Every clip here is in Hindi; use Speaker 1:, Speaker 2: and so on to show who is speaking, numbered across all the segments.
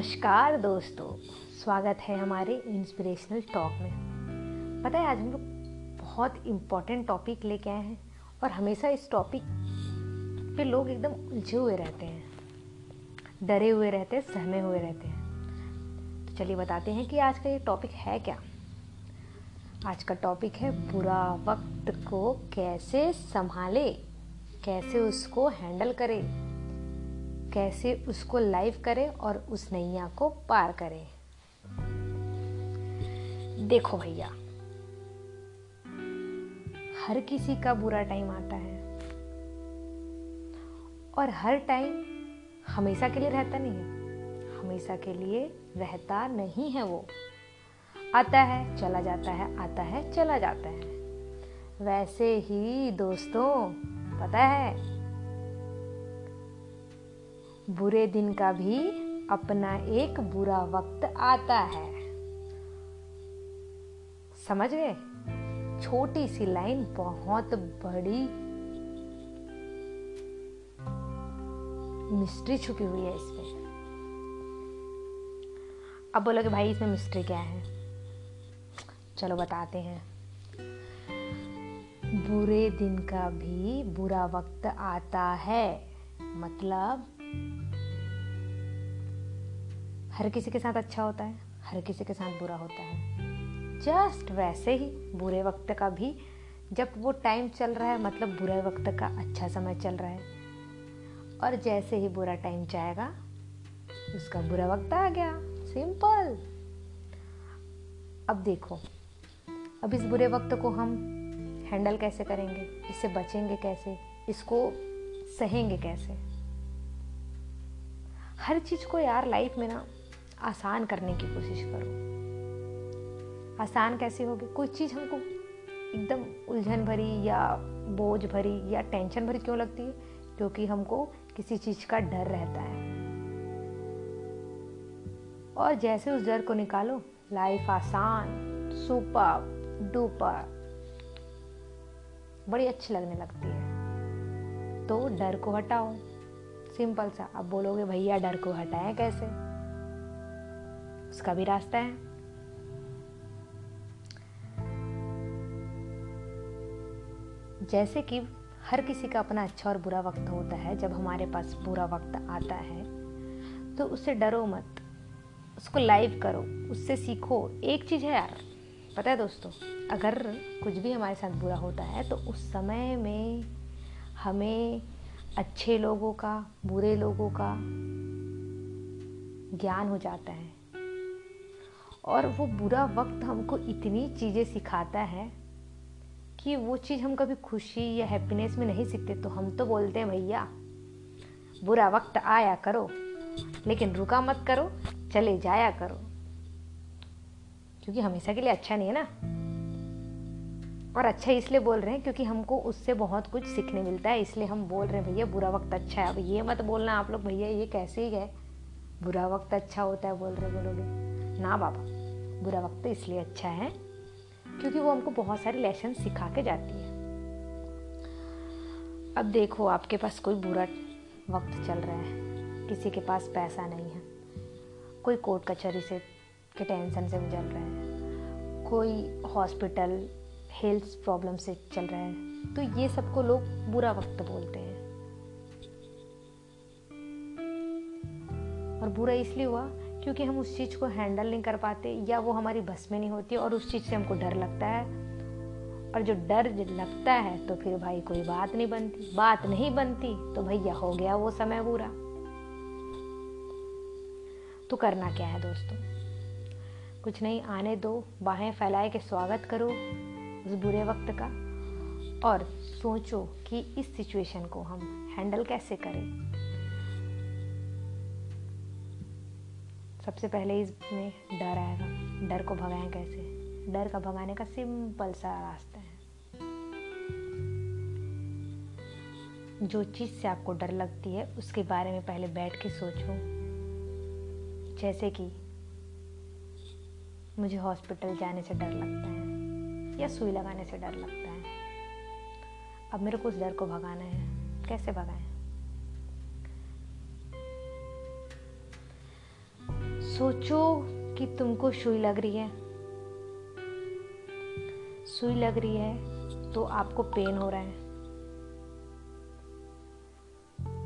Speaker 1: नमस्कार दोस्तों, स्वागत है हमारे इंस्पिरेशनल टॉक में। पता है, आज हम लोग बहुत इम्पोर्टेंट टॉपिक लेके आए हैं और हमेशा इस टॉपिक पे लोग एकदम उलझे हुए रहते हैं, डरे हुए रहते हैं, सहमे हुए रहते हैं। तो चलिए बताते हैं कि आज का ये टॉपिक है क्या? आज का टॉपिक है बुरा वक्त को कैसे संभाले, कैसे उसको हैंडल करें। कैसे उसको लाइव करें और उस नैया को पार करें। देखो भैया, हर किसी का बुरा टाइम आता है। और हर टाइम हमेशा के लिए रहता नहीं है। हमेशा के लिए रहता नहीं है वो। आता है, चला जाता है, आता है, चला जाता है। वैसे ही दोस्तों, पता है बुरे दिन का भी अपना एक बुरा वक्त आता है। समझ गए? छोटी सी लाइन बहुत बड़ी मिस्ट्री छुपी हुई है इसमें। अब बोलोगे भाई, इसमें मिस्ट्री क्या है? चलो बताते हैं। बुरे दिन का भी बुरा वक्त आता है। मतलब हर किसी के साथ अच्छा होता है, हर किसी के साथ बुरा होता है। जस्ट वैसे ही बुरे वक्त का भी जब वो टाइम चल रहा है मतलब बुरे वक्त का अच्छा समय चल रहा है। और जैसे ही बुरा टाइम जाएगा, उसका बुरा वक्त आ गया। सिंपल अब देखो, अब इस बुरे वक्त को हम हैंडल कैसे करेंगे? इससे बचेंगे कैसे? इसको सहेंगे कैसे? हर चीज़ को यार लाइफ में ना आसान करने की कोशिश करो। आसान कैसे होगी? कोई चीज़ हमको एकदम उलझन भरी या बोझ भरी या टेंशन भरी क्यों लगती है? क्योंकि हमको किसी चीज़ का डर रहता है। और जैसे उस डर को निकालो लाइफ आसान, सुपर डुपर बड़ी अच्छी लगने लगती है। तो डर को हटाओ। सिंपल सा। अब बोलोगे, भैया, डर को हटाएँ कैसे? उसका भी रास्ता है। जैसे कि हर किसी का अपना अच्छा और बुरा वक्त होता है, जब हमारे पास बुरा वक्त आता है तो उससे डरो मत। उसको लाइव करो, उससे सीखो। एक चीज़ है यार, पता है दोस्तों, अगर कुछ भी हमारे साथ बुरा होता है तो उस समय में हमें अच्छे लोगों का, बुरे लोगों का ज्ञान हो जाता है। और वो बुरा वक्त हमको इतनी चीज़ें सिखाता है कि वो चीज़ हम कभी खुशी या हैप्पीनेस में नहीं सीखते तो हम तो बोलते हैं, भैया, बुरा वक्त आया करो, लेकिन रुका मत करो, चले जाया करो। क्योंकि हमेशा के लिए अच्छा नहीं है ना। और अच्छा इसलिए बोल रहे हैं क्योंकि हमको उससे बहुत कुछ सीखने मिलता है, इसलिए हम बोल रहे हैं, भैया, बुरा वक्त अच्छा है, अब ये मत बोलना आप लोग, भैया, ये कैसे ही गए बुरा वक्त अच्छा होता है, बोल रहे बोलोगे ना बाबा, बुरा वक्त इसलिए अच्छा है, क्योंकि वो हमको बहुत सारे लेसन सिखा के जाती है। अब देखो, आपके पास कोई बुरा वक्त चल रहा है, किसी के पास पैसा नहीं है, कोई कोर्ट कचहरी से के टेंशन से गुजर रहा है, कोई हॉस्पिटल हेल्थ प्रॉब्लम से चल रहा है तो ये सबको लोग बुरा वक्त बोलते हैं। और बुरा इसलिए हुआ क्योंकि हम उस चीज़ को हैंडल नहीं कर पाते या वो हमारी बस में नहीं होती और उस चीज़ से हमको डर लगता है। और जो डर लगता है तो फिर भाई कोई बात नहीं बनती। बात नहीं बनती तो भैया, हो गया वो समय बुरा तो करना क्या है दोस्तों? कुछ नहीं, आने दो, बाहें फैलाए के स्वागत करो उस बुरे वक्त का। और सोचो कि इस सिचुएशन को हम हैंडल कैसे करें। सबसे पहले इसमें डर आएगा। डर को भगाएँ कैसे? डर का भगाने का सिंपल सा रास्ता है। जो चीज़ से आपको डर लगती है, उसके बारे में पहले बैठ के सोचो। जैसे कि मुझे हॉस्पिटल जाने से डर लगता है, या सुई लगाने से डर लगता है। अब मेरे को उस डर को भगाना है। कैसे भगाएँ? सोचो कि तुमको सुई लग रही है। सुई लग रही है तो आपको पेन हो रहा है।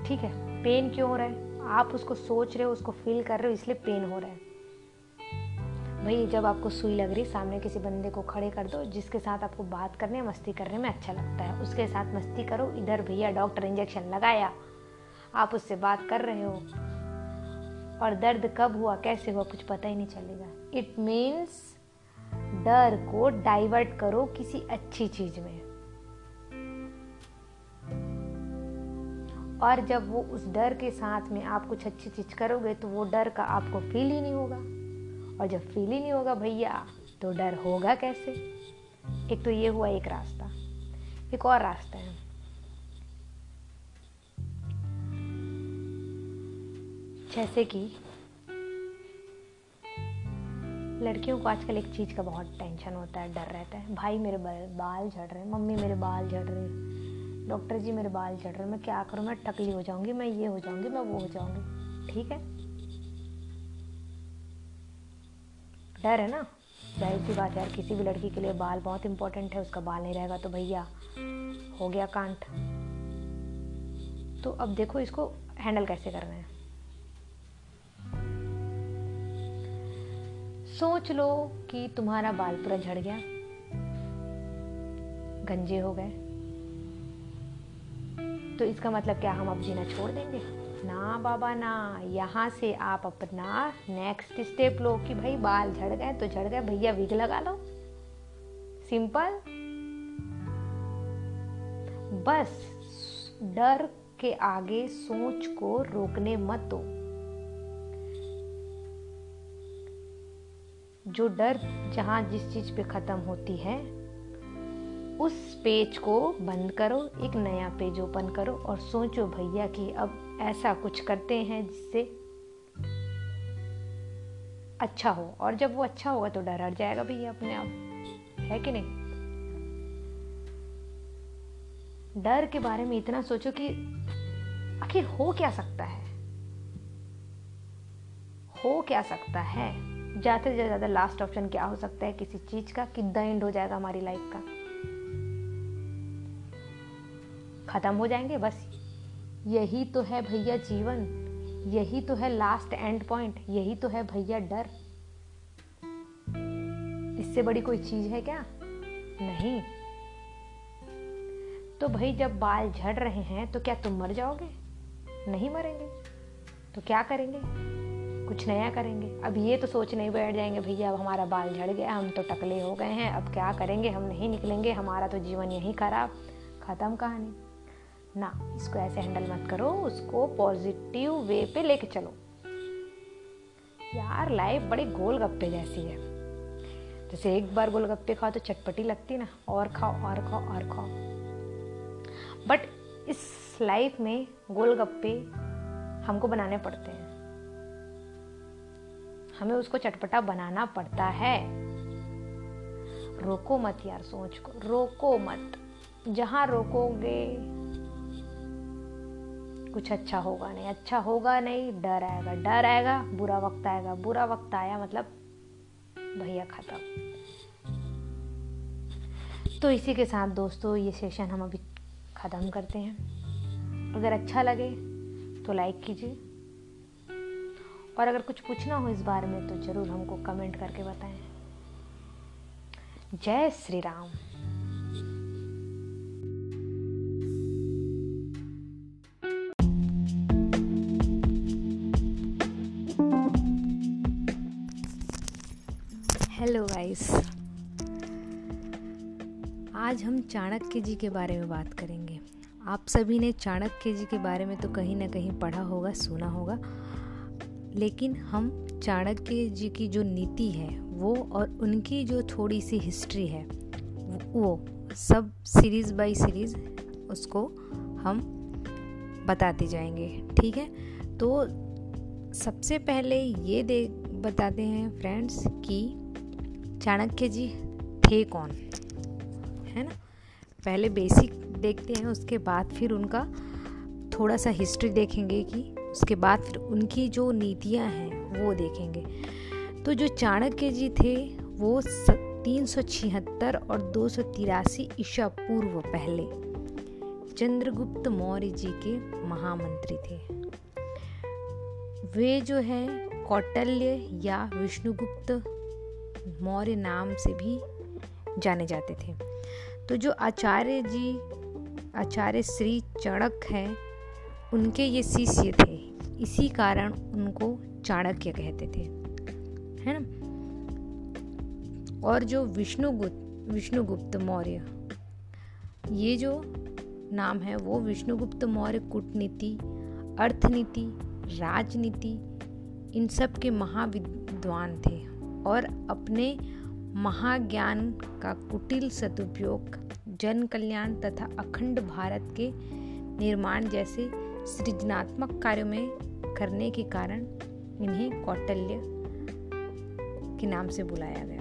Speaker 1: ठीक है पेन क्यों हो रहा है? आप उसको सोच रहे हो, उसको फील कर रहे हो, इसलिए पेन हो रहा है। भाई, जब आपको सुई लग रही सामने किसी बंदे को खड़े कर दो, जिसके साथ आपको बात करने, मस्ती करने में अच्छा लगता है, उसके साथ मस्ती करो, इधर भैया डॉक्टर इंजेक्शन लगाया, आप उससे बात कर रहे हो और दर्द कब हुआ, कैसे हुआ, कुछ पता ही नहीं चलेगा। इट मीन्स डर को डाइवर्ट करो किसी अच्छी चीज़ में। और जब वो उस डर के साथ में आप कुछ अच्छी चीज़ करोगे तो वो डर का आपको फील ही नहीं होगा। और जब फील ही नहीं होगा भैया तो डर होगा कैसे? एक तो ये हुआ, एक रास्ता। एक और रास्ता है। जैसे कि लड़कियों को आजकल एक चीज़ का बहुत टेंशन होता है, डर रहता है। भाई मेरे बाल झड़ रहे हैं, मम्मी मेरे बाल झड़ रहे हैं, डॉक्टर जी मेरे बाल झड़ रहे हैं, मैं क्या करूँ? मैं टकली हो जाऊँगी, मैं ये हो जाऊँगी, मैं वो हो जाऊँगी। ठीक है? डर है ना? ज़ाहिर सी बात यार, किसी भी लड़की के लिए बाल बहुत इंपॉर्टेंट है, उसका बाल नहीं रहेगा तो भैया, हो गया कांट। तो अब देखो इसको हैंडल कैसे करना है। सोच लो कि तुम्हारा बाल पूरा झड़ गया। गंजे हो गए। तो इसका मतलब क्या हम अब जीना छोड़ देंगे? ना बाबा, ना। यहाँ से आप अपना नेक्स्ट स्टेप लो कि भाई बाल झड़ गए तो झड़ गए। भैया विग लगा लो। सिंपल बस डर के आगे सोच को रोकने मत दो। जो डर जहाँ जिस चीज़ पे ख़त्म होती है, उस पेज को बंद करो, एक नया पेज ओपन करो और सोचो भैया कि अब ऐसा कुछ करते हैं जिससे अच्छा हो। और जब वो अच्छा होगा तो डर हट जाएगा भैया अपने आप। है कि नहीं? डर के बारे में इतना सोचो कि आखिर हो क्या सकता है? हो क्या सकता है? ज़्यादा से ज़्यादा लास्ट ऑप्शन क्या हो सकता है किसी चीज़ का कि द एंड हो जाएगा हमारी लाइफ का? ख़त्म हो जाएँगे बस। यही तो है भैया जीवन। यही तो है लास्ट एंड पॉइंट यही तो है भैया डर। इससे बड़ी कोई चीज़ है क्या? नहीं। तो भाई जब बाल झड़ रहे हैं तो क्या तुम मर जाओगे? नहीं मरेंगे। तो क्या करेंगे? कुछ नया करेंगे। अब ये तो सोच नहीं बैठ जाएँगे, भैया, अब हमारा बाल झड़ गया, हम तो टकले हो गए हैं, अब क्या करेंगे? हम नहीं निकलेंगे, हमारा तो जीवन यही खराब। ख़त्म कहानी। ना, इसको ऐसे हैंडल मत करो, उसको पॉजिटिव वे पे लेके चलो। यार, लाइफ बड़ी गोलगप्पे जैसी है। जैसे एक बार गोलगप्पे खाओ तो चटपटी लगती ना, और खाओ और खाओ और खाओ। बट इस लाइफ में गोलगप्पे हमको बनाने पड़ते हैं। हमें उसको चटपटा बनाना पड़ता है। रोको मत यार सोच को, रोको मत। जहाँ रोकोगे, कुछ अच्छा होगा नहीं। अच्छा होगा नहीं, डर आएगा। डर आएगा, बुरा वक्त आएगा। बुरा वक्त आया मतलब भैया खत्म। तो इसी के साथ दोस्तों, ये सेशन हम अभी ख़त्म करते हैं। अगर अच्छा लगे तो लाइक कीजिए। और अगर कुछ पूछना हो इस बारे में तो ज़रूर हमको कमेंट करके बताएँ। जय श्री राम। हेलो गाइस आज हम चाणक्य जी के बारे में बात करेंगे। आप सभी ने चाणक्य जी के बारे में तो कहीं ना कहीं पढ़ा होगा, सुना होगा। लेकिन हम चाणक्य जी की जो नीति है, वो और उनकी जो थोड़ी सी हिस्ट्री है, वो सब सीरीज़ बाय सीरीज़ उसको हम बताते जाएँगे, ठीक है? तो सबसे पहले ये दे, बताते हैं फ्रेंड्स कि चाणक्य जी थे कौन, है ना? पहले बेसिक देखते हैं, उसके बाद फिर उनका थोड़ा सा हिस्ट्री देखेंगे कि उसके बाद फिर उनकी जो नीतियाँ हैं, वो देखेंगे। तो जो चाणक्य जी थे, वो तीन सौ छिहत्तर और दो सौ तिरासी ईसा पूर्व पहले चंद्रगुप्त मौर्य जी के महामंत्री थे। वे जो है, कौटल्य या विष्णुगुप्त मौर्य नाम से भी जाने जाते थे। तो जो आचार्य जी, आचार्य श्री चणक हैं उनके ये शिष्य थे। इसी कारण उनको चाणक्य कहते थे। है ना? और जो विष्णुगुप्त विष्णुगुप्त मौर्य, ये जो नाम है, वो विष्णुगुप्त मौर्य, कूटनीति, अर्थनीति, राजनीति, इन सब के महाविद्वान थे और अपने महाज्ञान का कुटिल सदुपयोग जन कल्याण तथा अखंड भारत के निर्माण जैसे सृजनात्मक कार्यों में करने के कारण इन्हें कौटल्य के नाम से बुलाया गया।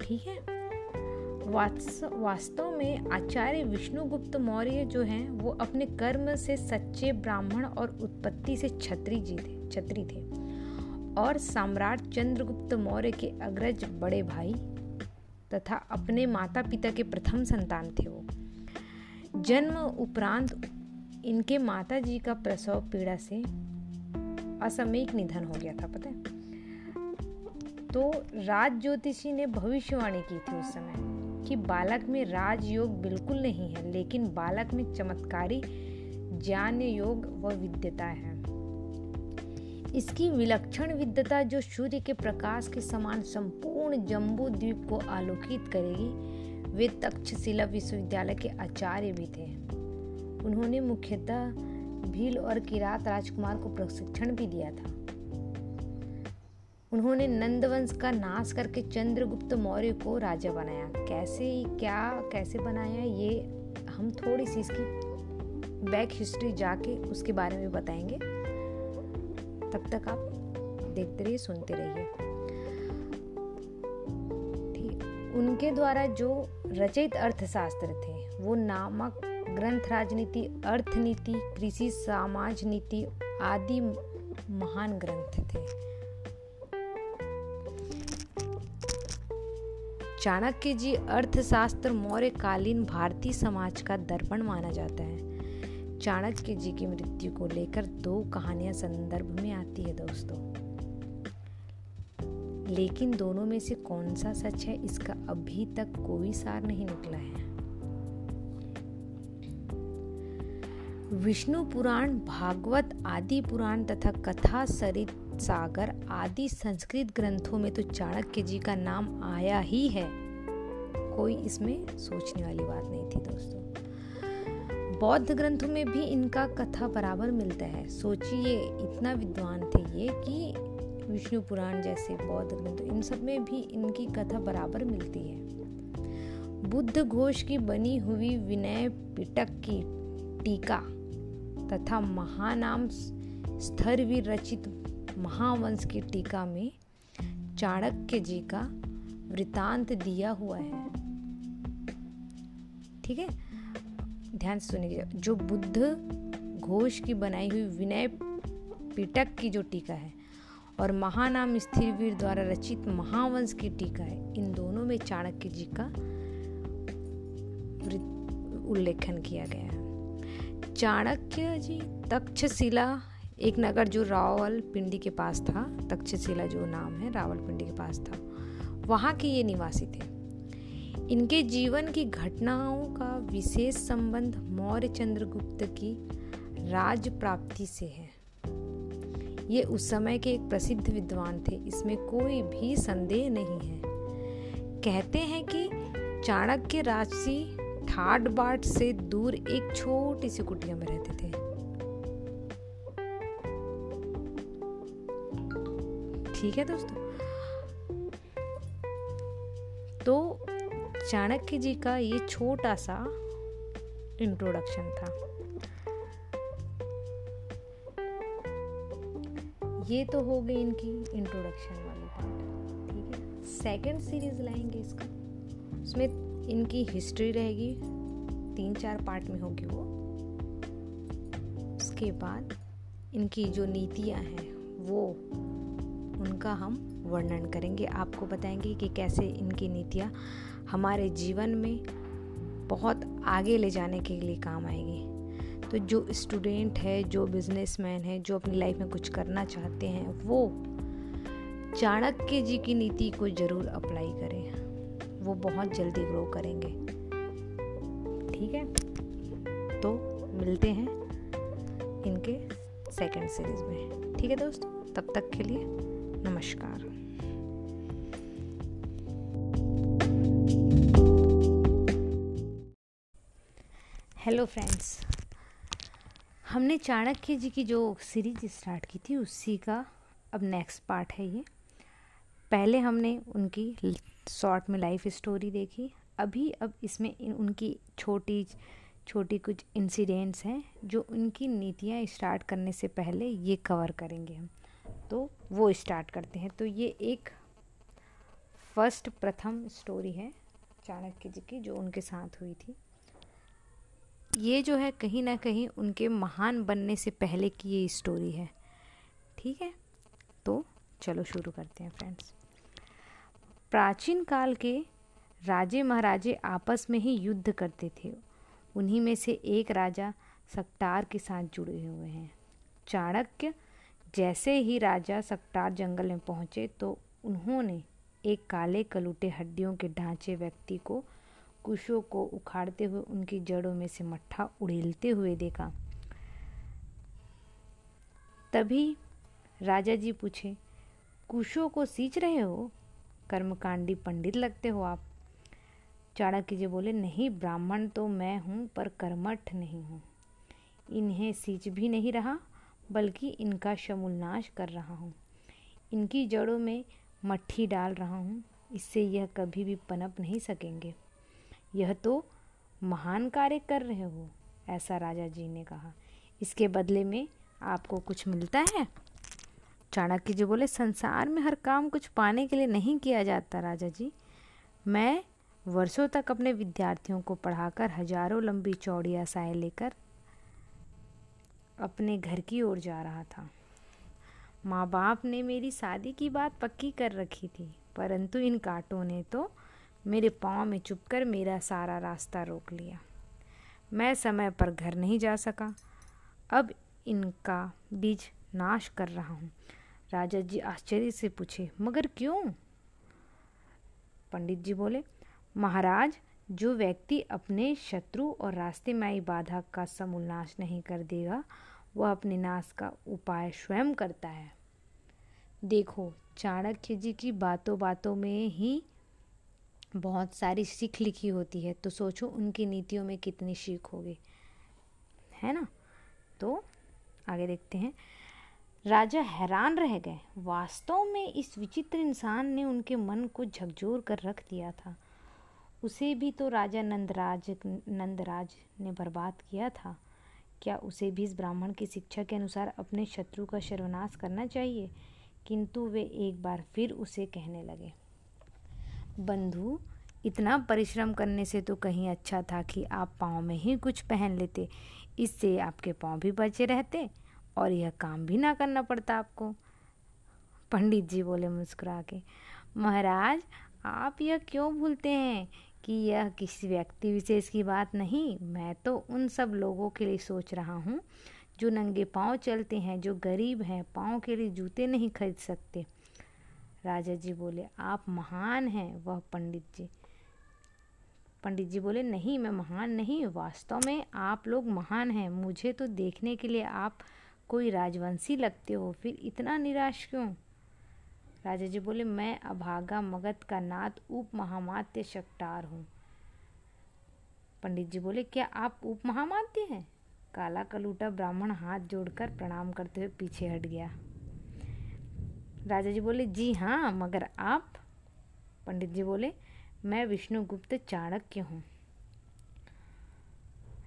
Speaker 1: ठीक है? वास्तव में आचार्य विष्णुगुप्त मौर्य जो हैं, वो अपने कर्म से सच्चे ब्राह्मण और उत्पत्ति से छत्री जी थे छत्री थे। और सम्राट चंद्रगुप्त मौर्य के अग्रज बड़े भाई तथा अपने माता पिता के प्रथम संतान थे वो। जन्म उपरांत इनके माता जी का प्रसव पीड़ा से असामयिक निधन हो गया था, पता है? तो राज ज्योतिषी ने भविष्यवाणी की थी उस समय कि बालक में राजयोग बिल्कुल नहीं है, लेकिन बालक में चमत्कारी ज्ञान योग व विद्यता है। इसकी विलक्षण विद्यता जो सूर्य के प्रकाश के समान संपूर्ण जम्बू द्वीप को आलोकित करेगी वे तक्षशिला विश्वविद्यालय के आचार्य भी थे। उन्होंने मुख्यतः भील और किरात राजकुमार को प्रशिक्षण भी दिया था। उन्होंने नंदवंश का नाश करके चंद्रगुप्त मौर्य को राजा बनाया। कैसे, क्या, कैसे बनाया, ये हम थोड़ी सी इसकी बैक हिस्ट्री जाके उसके बारे में बताएँगे। तब तक आप देखते रहिए, सुनते रहिए। उनके द्वारा जो रचित अर्थशास्त्र थे, वो नामक ग्रंथ राजनीति, अर्थनीति, कृषि, समाज नीति आदि महान ग्रंथ थे। चाणक्य जी अर्थशास्त्र मौर्य कालीन भारतीय समाज का दर्पण माना जाता है। चाणक्य जी की मृत्यु को लेकर दो कहानियाँ संदर्भ में आती है दोस्तों। लेकिन दोनों में से कौन सा सच है, इसका अभी तक कोई सार नहीं निकला है। विष्णु पुराण, भागवत आदि पुराण तथा कथा सरित सागर आदि संस्कृत ग्रंथों में तो चाणक्य जी का नाम आया ही है। कोई इसमें सोचने वाली बात नहीं थी दोस्तों। बौद्ध ग्रंथों में भी इनका कथा बराबर मिलता है। सोचिए, इतना विद्वान थे ये कि विष्णु पुराण जैसे बौद्ध ग्रंथ, इन सब में भी इनकी कथा बराबर मिलती है। बुद्ध घोष की बनी हुई विनय पिटक की टीका तथा महानाम स्थरवीर रचित महावंश की टीका में चाणक्य जी का वृतांत दिया हुआ है। ठीक है? ध्यान से सुनिए, जो बुद्ध घोष की बनाई हुई विनय पिटक की जो टीका है और महानाम स्थिरवीर द्वारा रचित महावंश की टीका है। इन दोनों में चाणक्य जी का उल्लेखन किया गया है। चाणक्य जी, तक्षशिला, एक नगर जो रावल पिंडी के पास था, तक्षशिला जो नाम है रावल पिंडी के पास था, वहाँ के ये निवासी थे। इनके जीवन की घटनाओं का विशेष संबंध मौर्य चंद्रगुप्त की राज प्राप्ति से है। ये उस समय के एक प्रसिद्ध विद्वान थे। इसमें कोई भी संदेह नहीं है। कहते हैं कि चाणक्य राजसी ठाट बाट से दूर एक छोटी सी कुटिया में रहते थे। ठीक है दोस्तों। तो चाणक्य जी का ये छोटा सा इंट्रोडक्शन था। ये तो हो गई इनकी इंट्रोडक्शन वाली पार्ट ठीक है? सेकंड सीरीज़ लाएँगे इसका। उसमें इनकी हिस्ट्री रहेगी। तीन चार पार्ट में होगी वो। उसके बाद इनकी जो नीतियाँ हैं, वो उनका हम वर्णन करेंगे। आपको बताएँगे कि कैसे इनकी नीतियाँ हमारे जीवन में बहुत आगे ले जाने के लिए काम आएगी। तो जो स्टूडेंट है, जो बिजनेसमैन है, जो अपनी लाइफ में कुछ करना चाहते हैं, वो चाणक्य जी की नीति को ज़रूर अप्लाई करें। वो बहुत जल्दी ग्रो करेंगे। ठीक है? तो मिलते हैं इनके सेकंड सीरीज़ में। ठीक है दोस्तों? तब तक के लिए नमस्कार। हेलो फ्रेंड्स हमने चाणक्य जी की जो सीरीज़ स्टार्ट की थी, उसी का अब नेक्स्ट पार्ट है ये। पहले हमने उनकी शॉर्ट में लाइफ स्टोरी देखी। अभी अब इसमें उनकी छोटी छोटी कुछ इंसिडेंट्स हैं, जो उनकी नीतियाँ स्टार्ट करने से पहले ये कवर करेंगे हम। तो वो स्टार्ट करते हैं। तो ये एक फ़र्स्ट प्रथम स्टोरी है चाणक्य जी की, जो उनके साथ हुई थी। ये जो है कहीं ना कहीं उनके महान बनने से पहले की ये स्टोरी है। ठीक है? तो चलो शुरू करते हैं फ्रेंड्स प्राचीन काल के राजे महाराजे आपस में ही युद्ध करते थे। उन्हीं में से एक राजा सक्टार के साथ जुड़े हुए हैं। चाणक्य जैसे ही राजा सक्टार जंगल में पहुँचे तो उन्होंने एक काले कलूटे हड्डियों के ढांचे व्यक्ति को कुशों को उखाड़ते हुए उनकी जड़ों में से मट्ठा उड़ेलते हुए देखा। तभी राजा जी पूछे, कुशों को सींच रहे हो? कर्मकांडी पंडित लगते हो आप। चाणक्य जी बोले, नहीं, ब्राह्मण तो मैं हूँ, पर कर्मठ नहीं हूँ। इन्हें सींच भी नहीं रहा, बल्कि इनका शमूलनाश कर रहा हूँ। इनकी जड़ों में मट्ठी डाल रहा हूँ, इससे यह कभी भी पनप नहीं सकेंगे। यह तो महान कार्य कर रहे हो, ऐसा राजा जी ने कहा। इसके बदले में आपको कुछ मिलता है? चाणक्य जी बोले, संसार में हर काम कुछ पाने के लिए नहीं किया जाता राजा जी। मैं वर्षों तक अपने विद्यार्थियों को पढ़ाकर हज़ारों लंबी चौड़ी आशाएँ लेकर अपने घर की ओर जा रहा था। माँ बाप ने मेरी शादी की बात पक्की कर रखी थी, परंतु इन कांटों ने तो मेरे पाँव में चुपकर मेरा सारा रास्ता रोक लिया। मैं समय पर घर नहीं जा सका। अब इनका बीज नाश कर रहा हूँ। राजा जी आश्चर्य से पूछे, मगर क्यों? पंडित जी बोले, महाराज, जो व्यक्ति अपने शत्रु और रास्ते में आई बाधा का समूल नाश नहीं कर देगा, वह अपने नाश का उपाय स्वयं करता है। देखो, चाणक्य जी की बातों बातों में ही बहुत सारी सीख लिखी होती है तो सोचो उनकी नीतियों में कितनी सीख होगी। है ना? तो आगे देखते हैं। राजा हैरान रह गए। वास्तव में इस विचित्र इंसान ने उनके मन को झकझोर कर रख दिया था। उसे भी तो राजा नंदराज नंदराज ने बर्बाद किया था। क्या उसे भी इस ब्राह्मण की शिक्षा के अनुसार अपने शत्रु का सर्वनाश करना चाहिए? किंतु वे एक बार फिर उसे कहने लगे। बंधु, इतना परिश्रम करने से तो कहीं अच्छा था कि आप पाँव में ही कुछ पहन लेते। इससे आपके पाँव भी बचे रहते और यह काम भी ना करना पड़ता आपको। पंडित जी बोले मुस्कुरा के महाराज, आप यह क्यों भूलते हैं कि यह किसी व्यक्ति विशेष की बात नहीं? मैं तो उन सब लोगों के लिए सोच रहा हूँ, जो नंगे पाँव चलते हैं, जो गरीब हैं, पाँव के लिए जूते नहीं खरीद सकते। राजा जी बोले, आप महान हैं, वह पंडित जी। पंडित जी बोले, नहीं, मैं महान नहीं, वास्तव में आप लोग महान हैं। मुझे तो देखने के लिए आप कोई राजवंशी लगते हो, फिर इतना निराश क्यों? राजा जी बोले, मैं अभागा मगध का नाथ उप महामात्य शक्टार हूँ। पंडित जी बोले, क्या आप उप महामात्य हैं? काला कलूटा ब्राह्मण हाथ जोड़कर प्रणाम करते हुए पीछे हट गया। राजा जी बोले, जी हाँ मगर आप? पंडित जी बोले, मैं विष्णुगुप्त चाणक्य हूँ।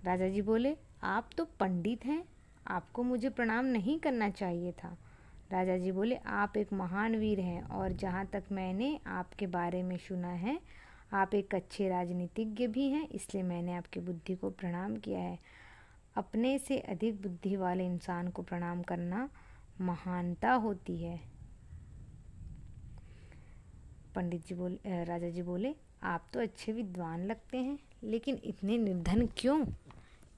Speaker 1: राजा जी बोले, आप तो पंडित हैं, आपको मुझे प्रणाम नहीं करना चाहिए था। राजा जी बोले, आप एक महान वीर हैं और जहाँ तक मैंने आपके बारे में सुना है, आप एक अच्छे राजनीतिज्ञ भी हैं, इसलिए मैंने आपकी बुद्धि को प्रणाम किया है। अपने से अधिक बुद्धि वाले इंसान को प्रणाम करना महानता होती है। पंडित जी बोले राजा जी बोले, आप तो अच्छे विद्वान लगते हैं, लेकिन इतने निर्धन क्यों?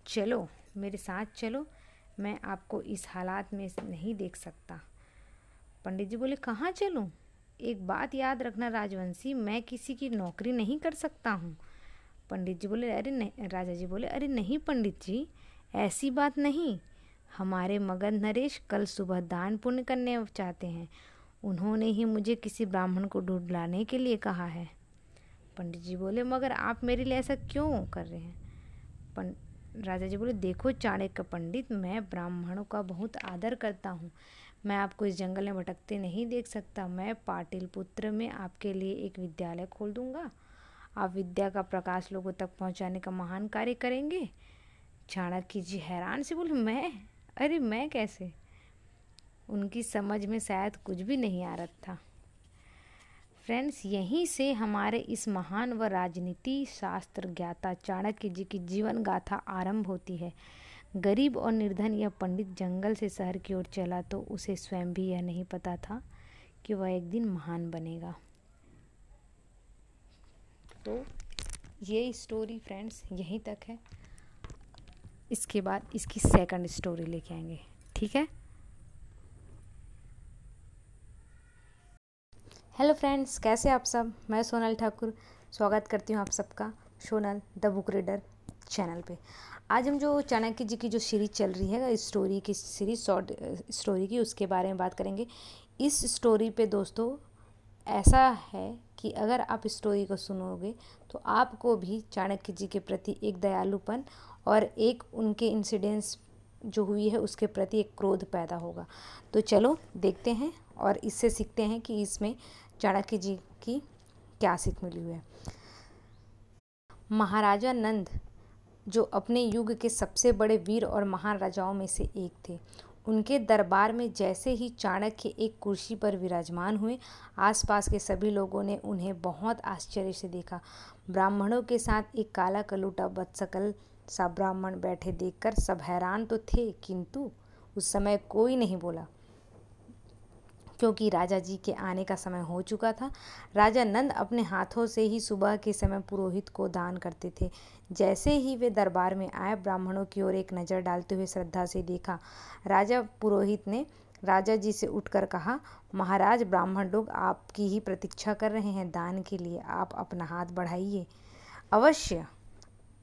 Speaker 1: चलो, मेरे साथ चलो, मैं आपको इस हालात में नहीं देख सकता। पंडित जी बोले, कहाँ चलूँ? एक बात याद रखना राजवंशी, मैं किसी की नौकरी नहीं कर सकता हूँ। पंडित जी बोले, अरे नहीं, राजा जी बोले, अरे नहीं पंडित जी, ऐसी बात नहीं। हमारे मगध नरेश कल सुबह दान पुण्य करने चाहते हैं। उन्होंने ही मुझे किसी ब्राह्मण को ढूंढ लाने के लिए कहा है। पंडित जी बोले, मगर आप मेरे लिए ऐसा क्यों कर रहे हैं? राजा जी बोले, देखो चाणक्य पंडित, मैं ब्राह्मणों का बहुत आदर करता हूँ। मैं आपको इस जंगल में भटकते नहीं देख सकता। मैं पाटिल पुत्र में आपके लिए एक विद्यालय खोल दूँगा। आप विद्या का प्रकाश लोगों तक पहुँचाने का महान कार्य करेंगे? चाणक्य जी हैरान से बोले, मैं? अरे मैं कैसे? उनकी समझ में शायद कुछ भी नहीं आ रहा था। फ्रेंड्स, यहीं से हमारे इस महान व राजनीति शास्त्र ज्ञाता चाणक्य जी की जीवन गाथा आरंभ होती है। गरीब और निर्धन यह पंडित जंगल से शहर की ओर चला तो उसे स्वयं भी यह नहीं पता था कि वह एक दिन महान बनेगा। तो ये स्टोरी फ्रेंड्स यहीं तक है। इसके बाद इसकी सेकंड स्टोरी लेके आएँगे। ठीक है? हेलो फ्रेंड्स, कैसे आप सब? मैं सोनल ठाकुर, स्वागत करती हूँ आप सबका Sonal the book reader channel पे। आज हम जो चाणक्य जी की जो सीरीज़ चल रही है स्टोरी की सीरीज़, शॉर्ट स्टोरी की, उसके बारे में बात करेंगे। इस स्टोरी पे दोस्तों, ऐसा है कि अगर आप स्टोरी को सुनोगे तो आपको भी चाणक्य जी के प्रति एक दयालुपन और एक उनके इंसिडेंट्स जो हुई है, उसके प्रति एक क्रोध पैदा होगा। तो चलो देखते हैं और इससे सीखते हैं कि इसमें चाणक्य जी की क्या सीख मिली हुई है? महाराजा नंद, जो अपने युग के सबसे बड़े वीर और महान राजाओं में से एक थे। उनके दरबार में जैसे ही चाणक्य एक कुर्सी पर विराजमान हुए, आसपास के सभी लोगों ने उन्हें बहुत आश्चर्य से देखा। ब्राह्मणों के साथ एक काला कलूटा बदसकल सा ब्राह्मण बैठे देखकर सब हैरान तो थे, किंतु उस समय कोई नहीं बोला। क्योंकि राजा जी के आने का समय हो चुका था। राजा नंद अपने हाथों से ही सुबह के समय पुरोहित को दान करते थे। जैसे ही वे दरबार में आए, ब्राह्मणों की ओर एक नज़र डालते हुए श्रद्धा से देखा। राजा पुरोहित ने राजा जी से उठकर कहा, महाराज, ब्राह्मण लोग आपकी ही प्रतीक्षा कर रहे हैं। दान के लिए आप अपना हाथ बढ़ाइए। अवश्य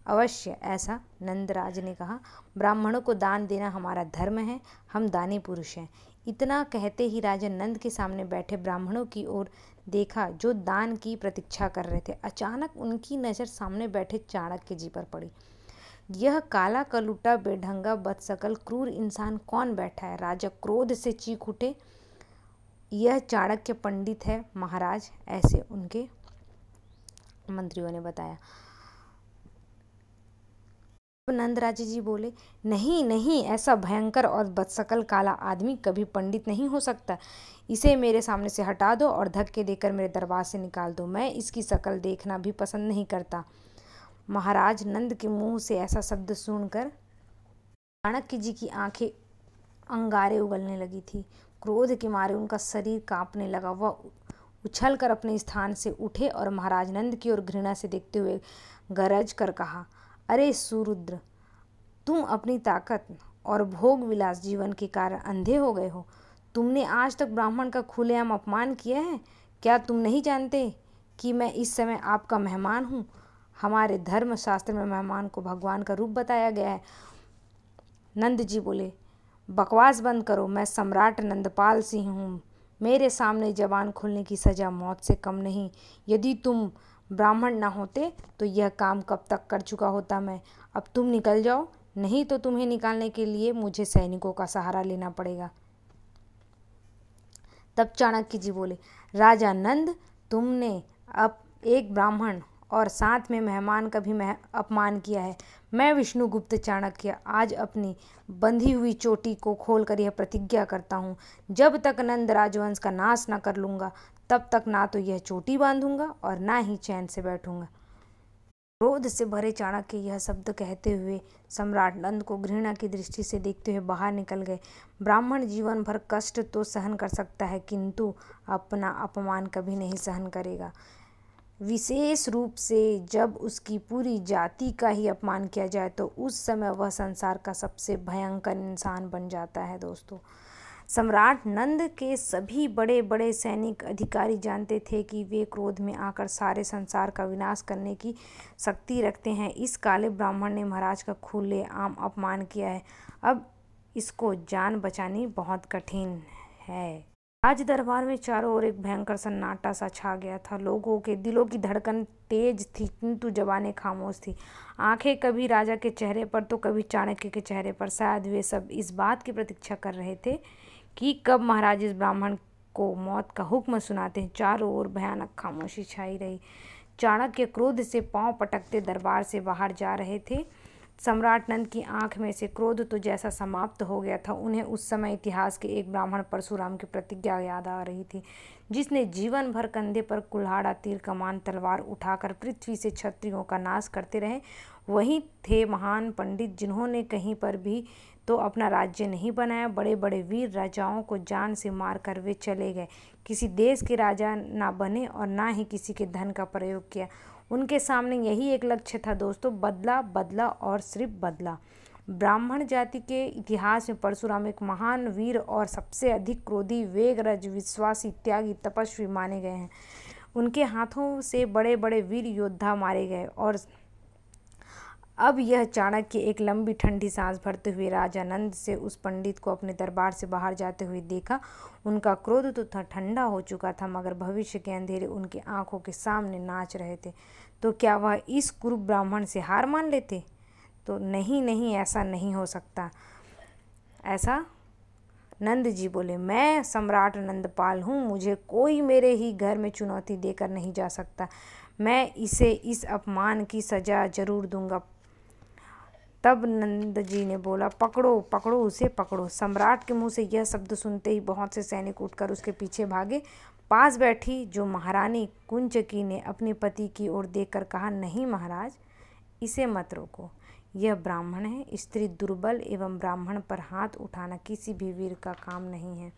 Speaker 1: अवश्य, ऐसा नंदराज ने कहा। ब्राह्मणों को दान देना हमारा धर्म है। हम दानी पुरुष हैं। इतना कहते ही राजा नंद के सामने बैठे ब्राह्मणों की ओर देखा, जो दान की प्रतीक्षा कर रहे थे। अचानक उनकी नज़र सामने बैठे चाणक्य जी पर पड़ी। यह काला कलुटा, बेढंगा बदसकल क्रूर इंसान कौन बैठा है? राजा क्रोध से चीख उठे। यह चाणक्य पंडित है महाराज, ऐसे उनके मंत्रियों ने बताया। नंदराज जी बोले, नहीं नहीं, ऐसा भयंकर और बदसकल काला आदमी कभी पंडित नहीं हो सकता। इसे मेरे सामने से हटा दो और धक्के देकर मेरे दरबार से निकाल दो। मैं इसकी शकल देखना भी पसंद नहीं करता। महाराज नंद के मुँह से ऐसा शब्द सुनकर चाणक्य जी की आँखें अंगारे उगलने लगी थी। क्रोध के मारे उनका शरीर कांपने लगा। वह उछल कर अपने स्थान से उठे और महाराज नंद की ओर घृणा से देखते हुए गरज कर कहा अरे सुरुद्र, तुम अपनी ताकत और भोग विलास जीवन के कारण अंधे हो गए हो। तुमने आज तक ब्राह्मण का खुलेआम अपमान किया है? क्या तुम नहीं जानते कि मैं इस समय आपका मेहमान हूँ? हमारे धर्म शास्त्र में मेहमान को भगवान का रूप बताया गया है। नंद जी बोले, बकवास बंद करो, मैं सम्राट नंदपाल सिंह हूँ। मेरे सामने जवान खोलने की सज़ा मौत से कम नहीं। यदि तुम ब्राह्मण ना होते तो यह काम कब तक कर चुका होता मैं? अब तुम निकल जाओ, नहीं तो तुम्हें निकालने के लिए मुझे सैनिकों का सहारा लेना पड़ेगा। तब चाणक्य जी बोले, राजा नंद, तुमने अब एक ब्राह्मण और साथ में मेहमान का भी मह अपमान किया है। मैं विष्णुगुप्त चाणक्य आज अपनी बंधी हुई चोटी को खोलकर यह प्रतिज्ञा करता हूँ। जब तक नंद राजवंश का नाश न कर लूँगा तब तक ना तो यह चोटी बांधूँगा और ना ही चैन से बैठूँगा। क्रोध से भरे चाणक्य यह शब्द कहते हुए सम्राट नंद को घृणा की दृष्टि से देखते हुए बाहर निकल गए। ब्राह्मण जीवन भर कष्ट तो सहन कर सकता है, किंतु अपना अपमान कभी नहीं सहन करेगा। विशेष रूप से जब उसकी पूरी जाति का ही अपमान किया जाए तो उस समय वह संसार का सबसे भयंकर इंसान बन जाता है, दोस्तों। सम्राट नंद के सभी बड़े बड़े सैनिक अधिकारी जानते थे कि वे क्रोध में आकर सारे संसार का विनाश करने की शक्ति रखते हैं। इस काले ब्राह्मण ने महाराज का खुले आम अपमान किया है। अब इसको जान बचानी बहुत कठिन है। राज दरबार में चारों ओर एक भयंकर सन्नाटा सा छा गया था। लोगों के दिलों की धड़कन तेज थी, किंतु जबानें खामोश थी। आँखें कभी राजा के चेहरे पर तो कभी चाणक्य के चेहरे पर। शायद वे सब इस बात की प्रतीक्षा कर रहे थे कि कब महाराज इस ब्राह्मण को मौत का हुक्म सुनाते हैं। चारों ओर भयानक खामोशी छाई रही। चाणक्य क्रोध से पाँव पटकते दरबार से बाहर जा रहे थे। सम्राट नंद की आँख में से क्रोध तो जैसा समाप्त हो गया था, उन्हें उस समय इतिहास के एक ब्राह्मण परशुराम की प्रतिज्ञा याद आ रही थी, जिसने जीवन भर कंधे पर कुल्हाड़ा, तीर कमान, तलवार उठाकर पृथ्वी से क्षत्रियों का नाश करते रहे। वही थे महान पंडित जिन्होंने कहीं पर भी तो अपना राज्य नहीं बनाया। बड़े बड़े वीर राजाओं को जान से मार कर वे चले गए। किसी देश के राजा ना बने और ना ही किसी के धन का प्रयोग किया। उनके सामने यही एक लक्ष्य था दोस्तों, बदला बदला और सिर्फ़ बदला। ब्राह्मण जाति के इतिहास में परशुराम एक महान वीर और सबसे अधिक क्रोधी, वेगरज, विश्वासी, त्यागी, तपस्वी माने गए हैं। उनके हाथों से बड़े बड़े वीर योद्धा मारे गए और अब यह चाणक्य एक लंबी ठंडी सांस भरते हुए राजा नंद से उस पंडित को अपने दरबार से बाहर जाते हुए देखा। उनका क्रोध तो था, ठंडा हो चुका था, मगर भविष्य के अंधेरे उनकी आँखों के सामने नाच रहे थे। तो क्या वह इस कुरु ब्राह्मण से हार मान लेते? तो नहीं नहीं, ऐसा नहीं हो सकता। ऐसा? नंद जी बोले, मैं सम्राट नंदपाल हूँ, मुझे कोई मेरे ही घर में चुनौती देकर नहीं जा सकता। मैं इसे इस अपमान की सज़ा ज़रूर दूँगा। तब नंद जी ने बोला, पकड़ो पकड़ो उसे, पकड़ो। सम्राट के मुँह से यह शब्द सुनते ही बहुत से सैनिक उठकर उसके पीछे भागे। पास बैठी, जो महारानी कुंचकी ने अपने पति की ओर देखकर कहा, नहीं महाराज, इसे मत रोको। यह ब्राह्मण है, स्त्री दुर्बल एवं ब्राह्मण पर हाथ उठाना किसी भी वीर का काम नहीं है।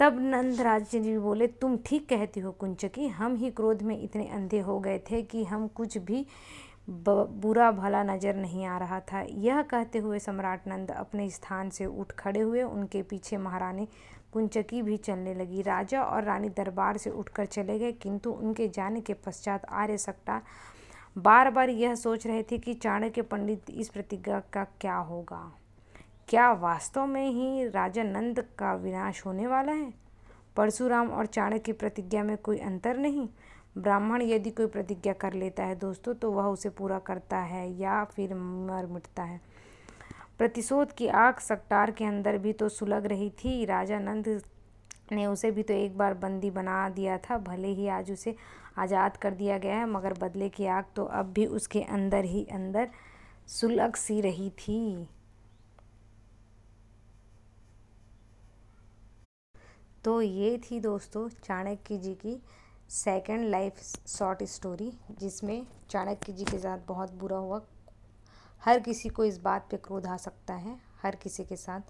Speaker 1: तब नंदराज जी बोले, तुम ठीक कहती हो कुंचकी हम ही क्रोध में इतने अंधे हो गए थे कि हम कुछ भी बुरा भला नज़र नहीं आ रहा था। यह कहते हुए सम्राट नंद अपने स्थान से उठ खड़े हुए। उनके पीछे महारानी कुंचकी भी चलने लगी। राजा और रानी दरबार से उठकर चले गए, किंतु उनके जाने के पश्चात आर्य सक्टा बार बार यह सोच रहे थे कि चाणक्य पंडित इस प्रतिज्ञा का क्या होगा। क्या वास्तव में ही राजा नंद का विनाश होने वाला है? परशुराम और चाणक्य की प्रतिज्ञा में कोई अंतर नहीं। ब्राह्मण यदि कोई प्रतिज्ञा कर लेता है दोस्तों तो वह उसे पूरा करता है या फिर मर मिटता है। प्रतिशोध की आग सकटार के अंदर भी तो सुलग रही थी। राजा नंद ने उसे भी तो एक बार बंदी बना दिया था, भले ही आज उसे आज़ाद कर दिया गया है, मगर बदले की आग तो अब भी उसके अंदर ही अंदर सुलग सी रही थी। तो ये थी दोस्तों, चाणक्य जी की सेकंड लाइफ शॉर्ट स्टोरी जिसमें चाणक्य जी के साथ बहुत बुरा हुआ। हर किसी को इस बात पे क्रोध आ सकता है, हर किसी के साथ।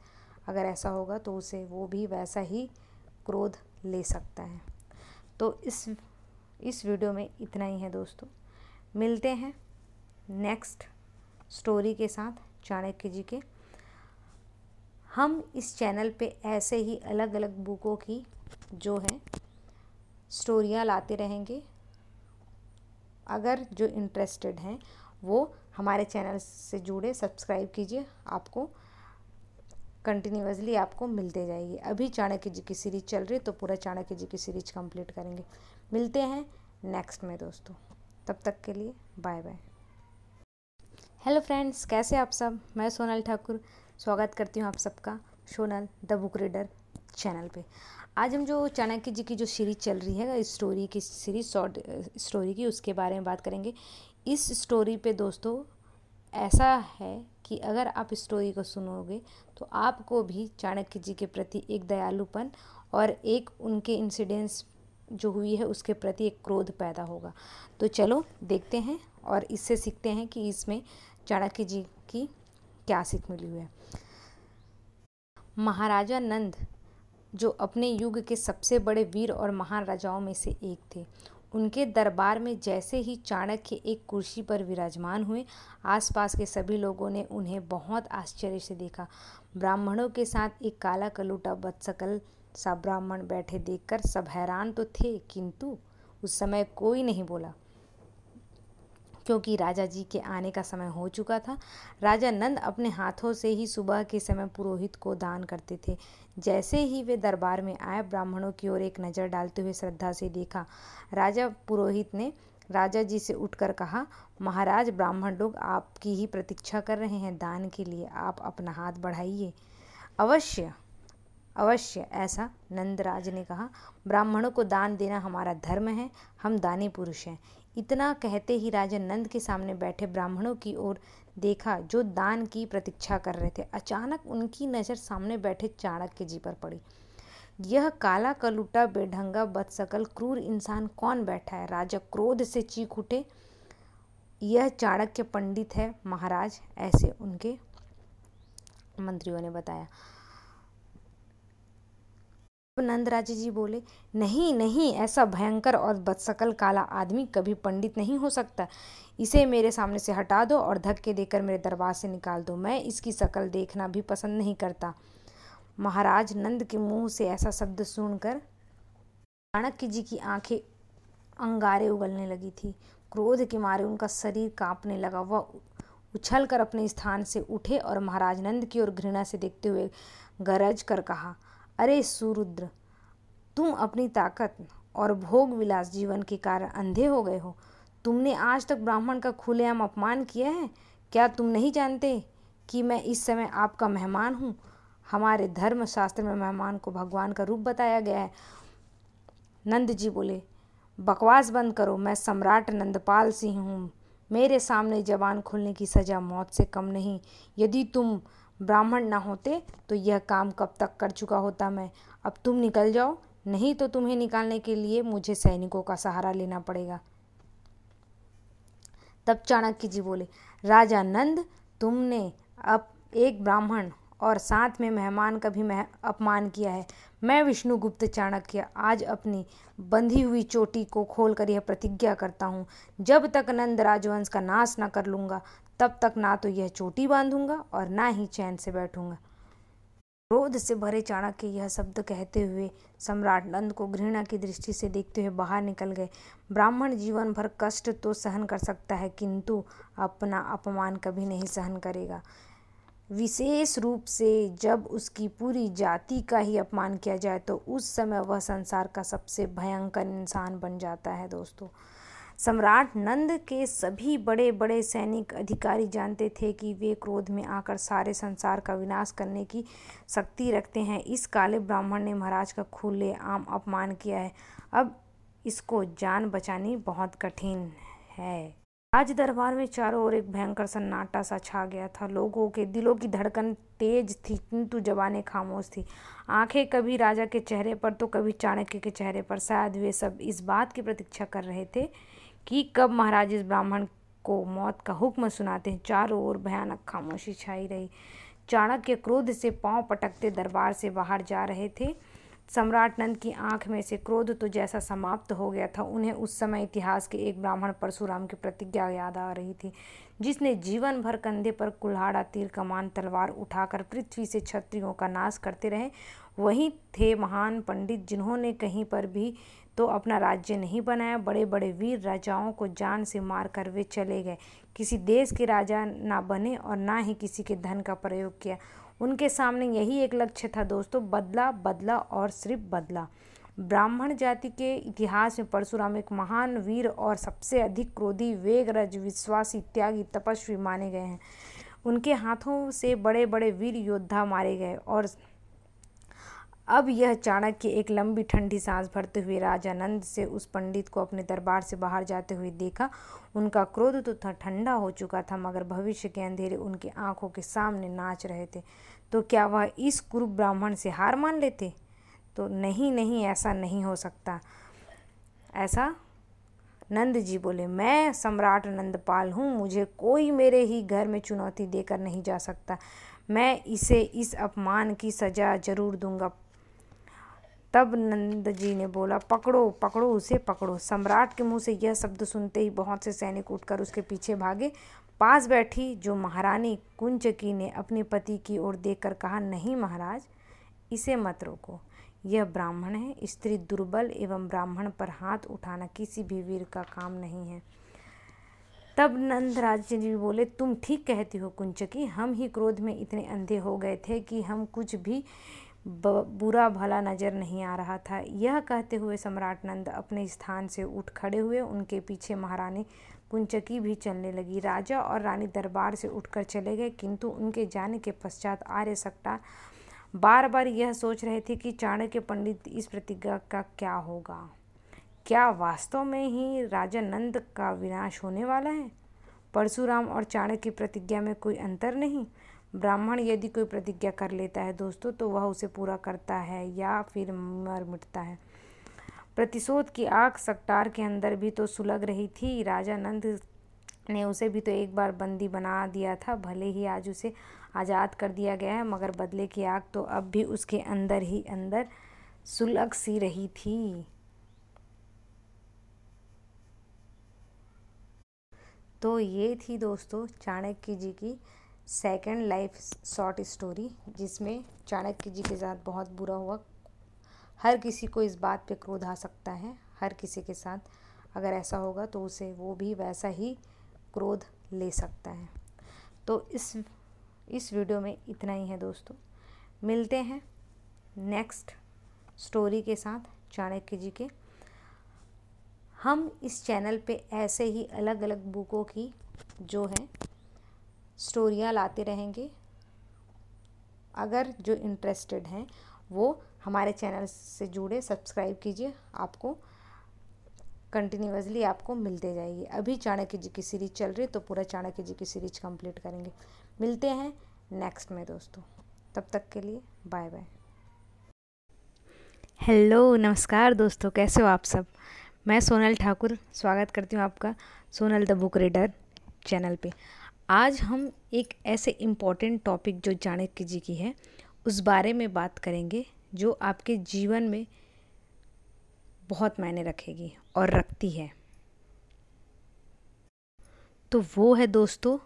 Speaker 1: अगर ऐसा होगा तो उसे वो भी वैसा ही क्रोध ले सकता है। तो इस इस वीडियो में इतना ही है दोस्तों। मिलते हैं नेक्स्ट स्टोरी के साथ चाणक्य जी के। हम इस चैनल पे ऐसे ही अलग अलग बुकों की जो है स्टोरियाँ लाते रहेंगे। अगर जो इंटरेस्टेड हैं, वो हमारे चैनल से जुड़े सब्सक्राइब कीजिए, आपको कंटिन्यूसली आपको मिलते जाएगी। अभी चाणक्य जी की सीरीज़ चल रही है तो पूरा चाणक्य जी की सीरीज़ कंप्लीट करेंगे। मिलते हैं नेक्स्ट में दोस्तों। तब तक के लिए बाय बाय हेलो फ्रेंड्स कैसे आप सब? मैं सोनल ठाकुर। स्वागत करती हूँ आप सबका Sonal the book reader channel पे। आज हम जो चाणक्य जी की जो सीरीज़ चल रही है स्टोरी की सीरीज़ शॉर्ट स्टोरी की, उसके बारे में बात करेंगे। इस स्टोरी पे दोस्तों, ऐसा है कि अगर आप स्टोरी को सुनोगे तो आपको भी चाणक्य जी के प्रति एक दयालुपन और एक उनके इंसिडेंट्स जो हुई है, उसके प्रति एक क्रोध पैदा होगा। तो चलो, देखते हैं और इससे सीखते हैं कि इसमें चाणक्य जी की क्या सीख मिली हुई है। महाराजा नंद जो अपने युग के सबसे बड़े वीर और महान राजाओं में से एक थे। उनके दरबार में जैसे ही चाणक्य एक कुर्सी पर विराजमान हुए, आसपास के सभी लोगों ने उन्हें बहुत आश्चर्य से देखा। ब्राह्मणों के साथ एक काला कलूटा बदसकल सा ब्राह्मण बैठे देखकर सब हैरान तो थे, किंतु उस समय कोई नहीं बोला। क्योंकि राजा जी के आने का समय हो चुका था। राजा नंद अपने हाथों से ही सुबह के समय पुरोहित को दान करते थे। जैसे ही वे दरबार में आए, ब्राह्मणों की ओर एक नज़र डालते हुए श्रद्धा से देखा। राजा पुरोहित ने राजा जी से उठकर कहा, महाराज, ब्राह्मण लोग आपकी ही प्रतीक्षा कर रहे हैं दान के लिए। आप अपना हाथ बढ़ाइए। अवश्य अवश्य, ऐसा नंदराज ने कहा। ब्राह्मणों को दान देना हमारा धर्म है। हम दानी पुरुष हैं। इतना कहते ही राजा नंद के सामने बैठे ब्राह्मणों की ओर देखा जो दान की प्रतीक्षा कर रहे थे। अचानक उनकी नज़र सामने बैठे चाणक्य जी पर पड़ी। यह काला कलुटा, बेढंगा बदसकल क्रूर इंसान कौन बैठा है? राजा क्रोध से चीख उठे। यह चाणक्य पंडित है महाराज, ऐसे उनके मंत्रियों ने बताया। नंदराज जी बोले, नहीं नहीं, ऐसा भयंकर और बदसकल काला आदमी कभी पंडित नहीं हो सकता। इसे मेरे सामने से हटा दो और धक्के देकर मेरे दरबार से निकाल दो। मैं इसकी शकल देखना भी पसंद नहीं करता। महाराज नंद के मुँह से ऐसा शब्द सुनकर चाणक्य जी की आँखें अंगारे उगलने लगी थी। क्रोध के मारे उनका शरीर कांपने लगा। वह उछल कर अपने स्थान से उठे और महाराज नंद की ओर घृणा से देखते हुए गरज कर कहा अरे सुरुद्र, तुम अपनी ताकत और भोग विलास जीवन के कारण अंधे हो गए हो। तुमने आज तक ब्राह्मण का खुलेआम अपमान किया है? क्या तुम नहीं जानते कि मैं इस समय आपका मेहमान हूँ? हमारे धर्म शास्त्र में मेहमान को भगवान का रूप बताया गया है। नंद जी बोले, बकवास बंद करो, मैं सम्राट नंदपाल सिंह हूँ। मेरे सामने जबान खोलने की सज़ा मौत से कम नहीं। यदि तुम ब्राह्मण ना होते तो यह काम कब तक कर चुका होता मैं? अब तुम निकल जाओ, नहीं तो तुम्हें निकालने के लिए मुझे सैनिकों का सहारा लेना पड़ेगा। तब चाणक्य जी बोले, राजा नंद, तुमने अब एक ब्राह्मण और साथ में मेहमान का भी अपमान किया है। मैं विष्णुगुप्त चाणक्य आज अपनी बंधी हुई चोटी को खोलकर यह प्रतिज्ञा करता हूँ। जब तक नंद राजवंश का नाश न कर लूँगा, तब तक ना तो यह चोटी बांधूँगा और ना ही चैन से बैठूँगा। क्रोध से भरे चाणक्य यह शब्द कहते हुए सम्राट नंद को घृणा की दृष्टि से देखते हुए बाहर निकल गए। ब्राह्मण जीवन भर कष्ट तो सहन कर सकता है, किंतु अपना अपमान कभी नहीं सहन करेगा। विशेष रूप से जब उसकी पूरी जाति का ही अपमान किया जाए तो उस समय वह संसार का सबसे भयंकर इंसान बन जाता है दोस्तों। सम्राट नंद के सभी बड़े बड़े सैनिक अधिकारी जानते थे कि वे क्रोध में आकर सारे संसार का विनाश करने की शक्ति रखते हैं। इस काले ब्राह्मण ने महाराज का खुले आम अपमान किया है। अब इसको जान बचानी बहुत कठिन है। आज दरबार में चारों ओर एक भयंकर सन्नाटा सा छा गया था। लोगों के दिलों की धड़कन तेज थी, किंतु जबानें खामोश थी। आँखें कभी राजा के चेहरे पर तो कभी चाणक्य के चेहरे पर। शायद वे सब इस बात की प्रतीक्षा कर रहे थे कि कब महाराज इस ब्राह्मण को मौत का हुक्म सुनाते हैं। चारों ओर भयानक खामोशी छाई रही। चाणक्य क्रोध से पाँव पटकते दरबार से बाहर जा रहे थे। सम्राट नंद की आँख में से क्रोध तो जैसा समाप्त हो गया था, उन्हें उस समय इतिहास के एक ब्राह्मण परशुराम की प्रतिज्ञा याद आ रही थी, जिसने जीवन भर कंधे पर कुल्हाड़ा तीर कमान तलवार उठाकर पृथ्वी से क्षत्रियों का नाश करते रहे। वही थे महान पंडित जिन्होंने कहीं पर भी तो अपना राज्य नहीं बनाया बड़े बड़े वीर राजाओं को जान से मार कर वे चले गए। किसी देश के राजा ना बने और ना ही किसी के धन का प्रयोग किया। उनके सामने यही एक लक्ष्य था दोस्तों, बदला बदला और सिर्फ़ बदला। ब्राह्मण जाति के इतिहास में परशुराम एक महान वीर और सबसे अधिक क्रोधी, वेगरज, विश्वासी, त्यागी, तपस्वी माने गए हैं। उनके हाथों से बड़े बड़े वीर योद्धा मारे गए और अब यह चाणक्य एक लंबी ठंडी सांस भरते हुए राजा नंद से उस पंडित को अपने दरबार से बाहर जाते हुए देखा। उनका क्रोध तो ठंडा हो चुका था, मगर भविष्य के अंधेरे उनकी आँखों के सामने नाच रहे थे। तो क्या वह इस कुरु ब्राह्मण से हार मान लेते? तो नहीं नहीं, ऐसा नहीं हो सकता। ऐसा? नंद जी बोले, मैं सम्राट नंदपाल हूँ, मुझे कोई मेरे ही घर में चुनौती देकर नहीं जा सकता। मैं इसे इस अपमान की सज़ा ज़रूर दूँगा। तब नंद जी ने बोला, पकड़ो पकड़ो उसे, पकड़ो। सम्राट के मुँह से यह शब्द सुनते ही बहुत से सैनिक उठकर उसके पीछे भागे। पास बैठी, जो महारानी कुंचकी ने अपने पति की ओर देखकर कहा, नहीं महाराज, इसे मत रोको। यह ब्राह्मण है, स्त्री दुर्बल एवं ब्राह्मण पर हाथ उठाना किसी भी वीर का काम नहीं है। तब नंदराज जी बोले, तुम ठीक कहती हो कुंचकी हम ही क्रोध में इतने अंधे हो गए थे कि हम कुछ भी बुरा भला नज़र नहीं आ रहा था। यह कहते हुए सम्राट नंद अपने स्थान से उठ खड़े हुए। उनके पीछे महारानी कुंचकी भी चलने लगी। राजा और रानी दरबार से उठकर चले गए, किंतु उनके जाने के पश्चात आर्य सक्टा बार बार यह सोच रहे थे कि चाणक्य पंडित इस प्रतिज्ञा का क्या होगा। क्या वास्तव में ही राजा नंद का विनाश होने वाला है? परशुराम और चाणक्य की प्रतिज्ञा में कोई अंतर नहीं। ब्राह्मण यदि कोई प्रतिज्ञा कर लेता है दोस्तों तो वह उसे पूरा करता है या फिर मर मिटता है। प्रतिशोध की आग सकटार के अंदर भी तो सुलग रही थी। राजा नंद ने उसे भी तो एक बार बंदी बना दिया था, भले ही आज उसे आज़ाद कर दिया गया है, मगर बदले की आग तो अब भी उसके अंदर ही अंदर सुलग सी रही थी। तो ये थी दोस्तों, चाणक्य जी की सेकंड लाइफ शॉर्ट स्टोरी जिसमें चाणक्य जी के साथ बहुत बुरा हुआ। हर किसी को इस बात पे क्रोध आ सकता है, हर किसी के साथ। अगर ऐसा होगा तो उसे वो भी वैसा ही क्रोध ले सकता है। तो इस इस वीडियो में इतना ही है दोस्तों। मिलते हैं नेक्स्ट स्टोरी के साथ चाणक्य जी के। हम इस चैनल पे ऐसे ही अलग अलग बुकों की जो है स्टोरियाँ लाते रहेंगे। अगर जो इंटरेस्टेड हैं, वो हमारे चैनल से जुड़े सब्सक्राइब कीजिए, आपको कंटिन्यूसली आपको मिलते जाएगी। अभी चाणक्य जी की सीरीज़ चल रही है तो पूरा चाणक्य जी की सीरीज़ कंप्लीट करेंगे। मिलते हैं नेक्स्ट में दोस्तों। तब तक के लिए बाय बाय हेलो नमस्कार दोस्तों, कैसे हो आप सब? मैं सोनल ठाकुर, स्वागत करती हूँ आपका Sonal the book reader channel पे। आज हम एक ऐसे इंपॉर्टेंट टॉपिक जो चाणक्य जी की है, उस बारे में बात करेंगे, जो आपके जीवन में बहुत मायने रखेगी और रखती है। तो वो है दोस्तों,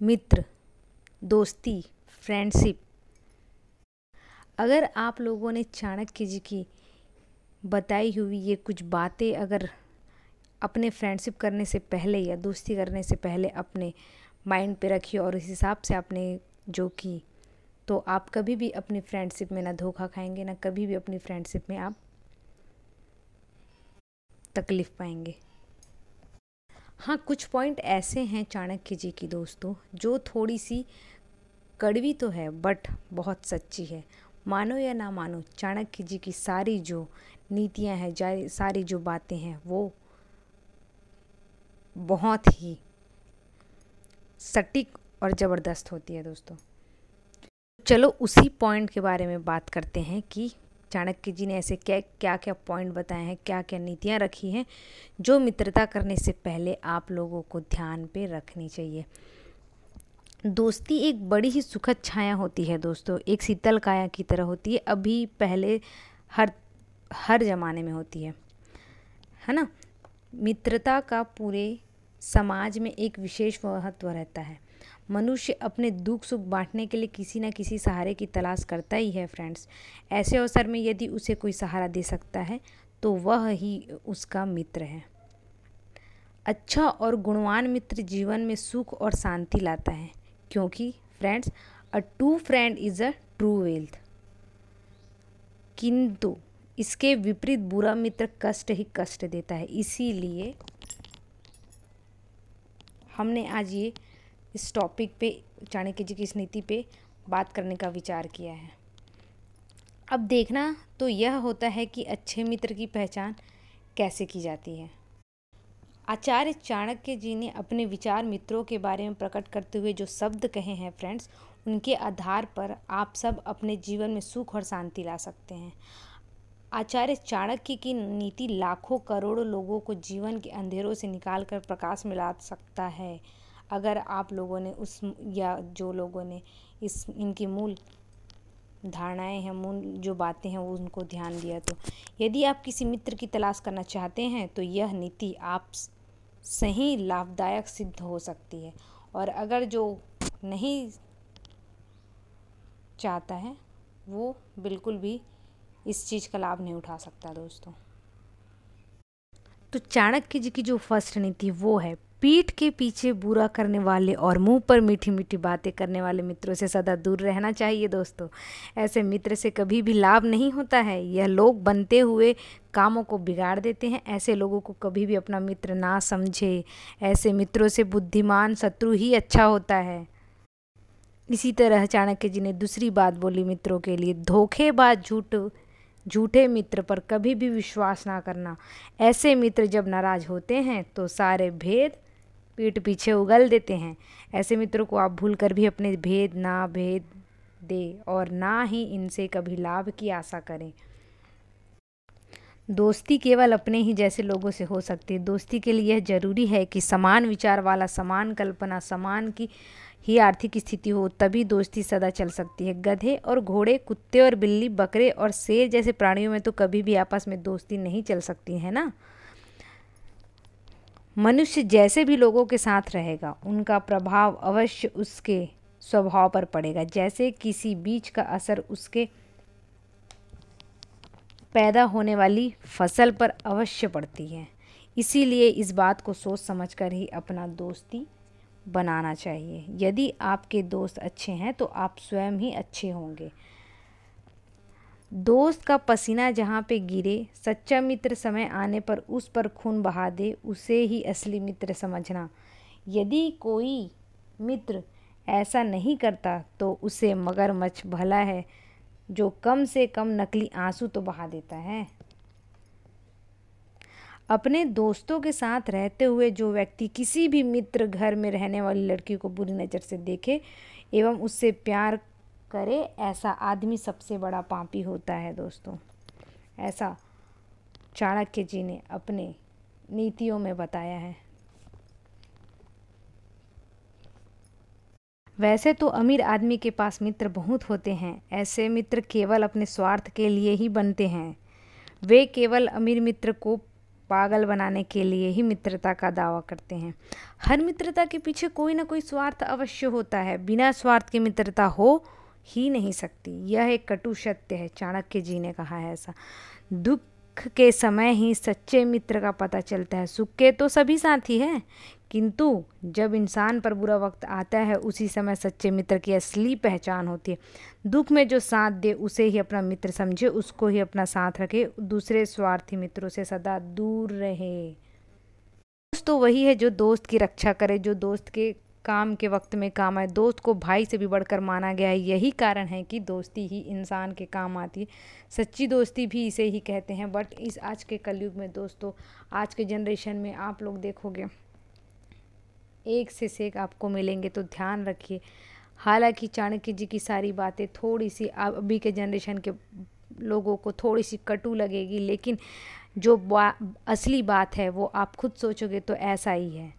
Speaker 1: मित्र, दोस्ती फ्रेंडशिप अगर आप लोगों ने चाणक्य जी की बताई हुई ये कुछ बातें अगर अपने फ्रेंडशिप करने से पहले या दोस्ती करने से पहले अपने माइंड पे रखिए और उस हिसाब से आपने जो की तो आप कभी भी अपनी फ्रेंडशिप में ना धोखा खाएँगे, ना कभी भी अपनी फ्रेंडशिप में आप तकलीफ़ पाएँगे। हाँ कुछ पॉइंट ऐसे हैं चाणक्य जी की दोस्तों, जो थोड़ी सी कड़वी तो है, बट बहुत सच्ची है। मानो या ना मानो, चाणक्य जी की सारी जो नीतियाँ हैं सारी जो बातें हैं, वो बहुत ही सटीक और ज़बरदस्त होती है दोस्तों। चलो उसी पॉइंट के बारे में बात करते हैं कि चाणक्य जी ने ऐसे क्या क्या क्या पॉइंट बताए हैं क्या क्या नीतियाँ रखी हैं, जो मित्रता करने से पहले आप लोगों को ध्यान पे रखनी चाहिए। दोस्ती एक बड़ी ही सुखद छाया होती है दोस्तों, एक शीतल काया की तरह होती है, अभी पहले हर हर ज़माने में होती है। है ना? मित्रता का पूरे समाज में एक विशेष महत्व रहता है। मनुष्य अपने दुख सुख बांटने के लिए किसी न किसी सहारे की तलाश करता ही है फ्रेंड्स ऐसे अवसर में यदि उसे कोई सहारा दे सकता है तो वह ही उसका मित्र है। अच्छा और गुणवान मित्र जीवन में सुख और शांति लाता है, क्योंकि friends a true friend is a true wealth किंतु, इसके विपरीत बुरा मित्र कष्ट ही कष्ट देता है। इसीलिए हमने आज ये इस टॉपिक पे, चाणक्य जी की इस नीति पे बात करने का विचार किया है। अब देखना तो यह होता है कि अच्छे मित्र की पहचान कैसे की जाती है। आचार्य चाणक्य जी ने अपने विचार मित्रों के बारे में प्रकट करते हुए जो शब्द कहे हैं फ्रेंड्स उनके आधार पर आप सब अपने जीवन में सुख और शांति ला सकते हैं। आचार्य चाणक्य की नीति लाखों करोड़ों लोगों को जीवन के अंधेरों से निकालकर प्रकाश मिला सकता है। अगर आप लोगों ने उस या जो लोगों ने इस, इनकी मूल धारणाएँ हैं, मूल जो बातें हैं, वो उनको ध्यान दिया तो यदि आप किसी मित्र की तलाश करना चाहते हैं तो यह नीति आप सही लाभदायक सिद्ध हो सकती है। और अगर जो नहीं चाहता है, वो बिल्कुल भी इस चीज़ का लाभ नहीं उठा सकता दोस्तों। तो चाणक्य जी की जो फ़र्स्ट नीति वो है, पीठ के पीछे बुरा करने वाले और मुँह पर मीठी मीठी बातें करने वाले मित्रों से सदा दूर रहना चाहिए दोस्तों। ऐसे मित्र से कभी भी लाभ नहीं होता है, यह लोग बनते हुए कामों को बिगाड़ देते हैं, ऐसे लोगों को कभी भी अपना मित्र ना समझे। ऐसे मित्रों से बुद्धिमान शत्रु ही अच्छा होता है। इसी तरह चाणक्य जी ने दूसरी बात बोली मित्रों के लिए, धोखेबाज झूठ झूठे मित्र पर कभी भी विश्वास ना करना। ऐसे मित्र जब नाराज़ होते हैं तो सारे भेद पीठ पीछे उगल देते हैं। ऐसे मित्रों को आप भूल कर भी अपने भेद ना भेद दे और ना ही इनसे कभी लाभ की आशा करें। दोस्ती केवल अपने ही जैसे लोगों से हो सकती है। दोस्ती के लिए यह ज़रूरी है कि समान विचार वाला, समान कल्पना, समान की ही आर्थिक स्थिति हो, तभी दोस्ती सदा चल सकती है। गधे और घोड़े, कुत्ते और बिल्ली, बकरे और शेर जैसे प्राणियों में तो कभी भी आपस में दोस्ती नहीं चल सकती, है ना? मनुष्य जैसे भी लोगों के साथ रहेगा, उनका प्रभाव अवश्य उसके स्वभाव पर पड़ेगा। जैसे किसी बीज का असर उसके पैदा होने वाली फ़सल पर अवश्य पड़ती है। इसीलिए इस बात को सोच समझकर ही अपना दोस्ती बनाना चाहिए। यदि आपके दोस्त अच्छे हैं तो आप स्वयं ही अच्छे होंगे। दोस्त का पसीना जहाँ पे गिरे, सच्चा मित्र समय आने पर उस पर खून बहा दे, उसे ही असली मित्र समझना। यदि कोई मित्र ऐसा नहीं करता तो उसे मगरमच्छ भला है। जो कम से कम नकली आँसू तो बहा देता है। अपने दोस्तों के साथ रहते हुए जो व्यक्ति किसी भी मित्र घर में रहने वाली लड़की को बुरी नज़र से देखे एवं उससे प्यार करे, ऐसा आदमी सबसे बड़ा पापी होता है दोस्तों। ऐसा चाणक्य जी ने अपने नीतियों में बताया है। वैसे तो अमीर आदमी के पास मित्र बहुत होते हैं, ऐसे मित्र केवल अपने स्वार्थ के लिए ही बनते हैं। वे केवल अमीर मित्र को पागल बनाने के लिए ही मित्रता का दावा करते हैं। हर मित्रता के पीछे कोई ना कोई स्वार्थ अवश्य होता है। बिना स्वार्थ की मित्रता हो ही नहीं सकती। यह एक कटु सत्य है, चाणक्य जी ने कहा है ऐसा। दुख के समय ही सच्चे मित्र का पता चलता है। सुख के तो सभी साथी हैं किंतु जब इंसान पर बुरा वक्त आता है, उसी समय सच्चे मित्र की असली पहचान होती है। दुख में जो साथ दे, उसे ही अपना मित्र समझे, उसको ही अपना साथ रखे, दूसरे स्वार्थी मित्रों से सदा दूर रहे। दोस्त तो वही है जो दोस्त की रक्षा करे, जो दोस्त के काम के वक्त में काम आए। दोस्त को भाई से भी बढ़कर माना गया है। यही कारण है कि दोस्ती ही इंसान के काम आती है। सच्ची दोस्ती भी इसे ही कहते हैं। बट इस आज के कलयुग में दोस्तों, आज के जनरेशन में आप लोग देखोगे एक से सेक आपको मिलेंगे तो ध्यान रखिए। हालाँकि चाणक्य जी की सारी बातें थोड़ी सी अभी के जनरेशन के लोगों को थोड़ी सी कटु लगेगी लेकिन जो बा, असली बात है वो आप खुद सोचोगे तो ऐसा ही है।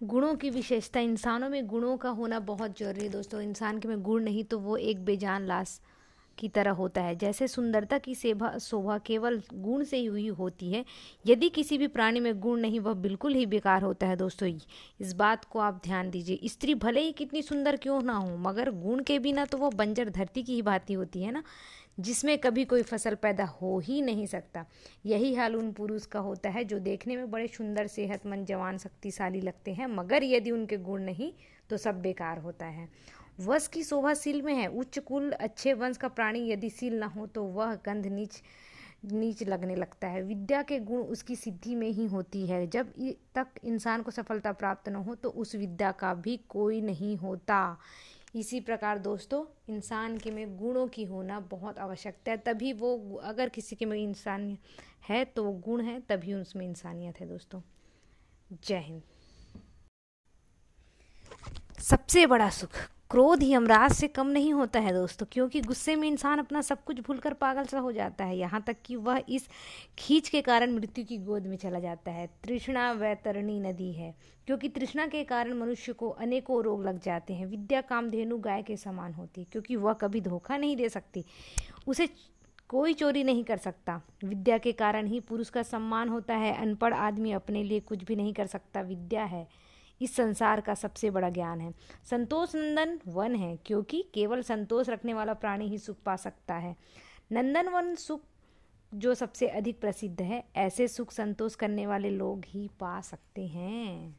Speaker 1: गुणों की विशेषता इंसानों में गुणों का होना बहुत ज़रूरी है दोस्तों। इंसान के में गुण नहीं तो वो एक बेजान लाश की तरह होता है। जैसे सुंदरता की सेवा, शोभा केवल गुण से ही हुई होती है। यदि किसी भी प्राणी में गुण नहीं, वह बिल्कुल ही बेकार होता है दोस्तों। इस बात को आप ध्यान दीजिए। स्त्री भले ही कितनी सुंदर क्यों ना हो, मगर गुण के बिना तो वह बंजर धरती की ही भांति होती है ना, जिसमें कभी कोई फ़सल पैदा हो ही नहीं सकता। यही हाल उन पुरुष का होता है, जो देखने में बड़े सुंदर, सेहतमंद, जवान, शक्तिशाली लगते हैं, मगर यदि उनके गुण नहीं तो सब बेकार होता है। वश की शोभा सील में है। उच्च कुल अच्छे वंश का प्राणी यदि सील ना हो तो वह गंध नीच नीच लगने लगता है। विद्या के गुण उसकी सिद्धि में ही होती है। जब तक इंसान को सफलता प्राप्त न हो तो उस विद्या का भी कोई नहीं होता। इसी प्रकार दोस्तों, इंसान के में गुणों की होना बहुत आवश्यकता है। तभी वो अगर किसी के में इंसान है तो वो गुण है, तभी उसमें इंसानियत है दोस्तों। जय हिंद। सबसे बड़ा सुख क्रोध ही अमराज से कम नहीं होता है दोस्तों, क्योंकि गुस्से में इंसान अपना सब कुछ भूलकर पागल सा हो जाता है। यहाँ तक कि वह इस खींच के कारण मृत्यु की गोद में चला जाता है। तृष्णा वैतरणी नदी है, क्योंकि तृष्णा के कारण मनुष्य को अनेकों रोग लग जाते हैं। विद्या कामधेनु गाय के समान होती है, क्योंकि वह कभी धोखा नहीं दे सकती, उसे कोई चोरी नहीं कर सकता। विद्या के कारण ही पुरुष का सम्मान होता है, अनपढ़ आदमी अपने लिए कुछ भी नहीं कर सकता। विद्या है इस संसार का सबसे बड़ा ज्ञान है। संतोष नंदन वन है, क्योंकि केवल संतोष रखने वाला प्राणी ही सुख पा सकता है। नंदन वन सुख जो सबसे अधिक प्रसिद्ध है, ऐसे सुख संतोष करने वाले लोग ही पा सकते हैं।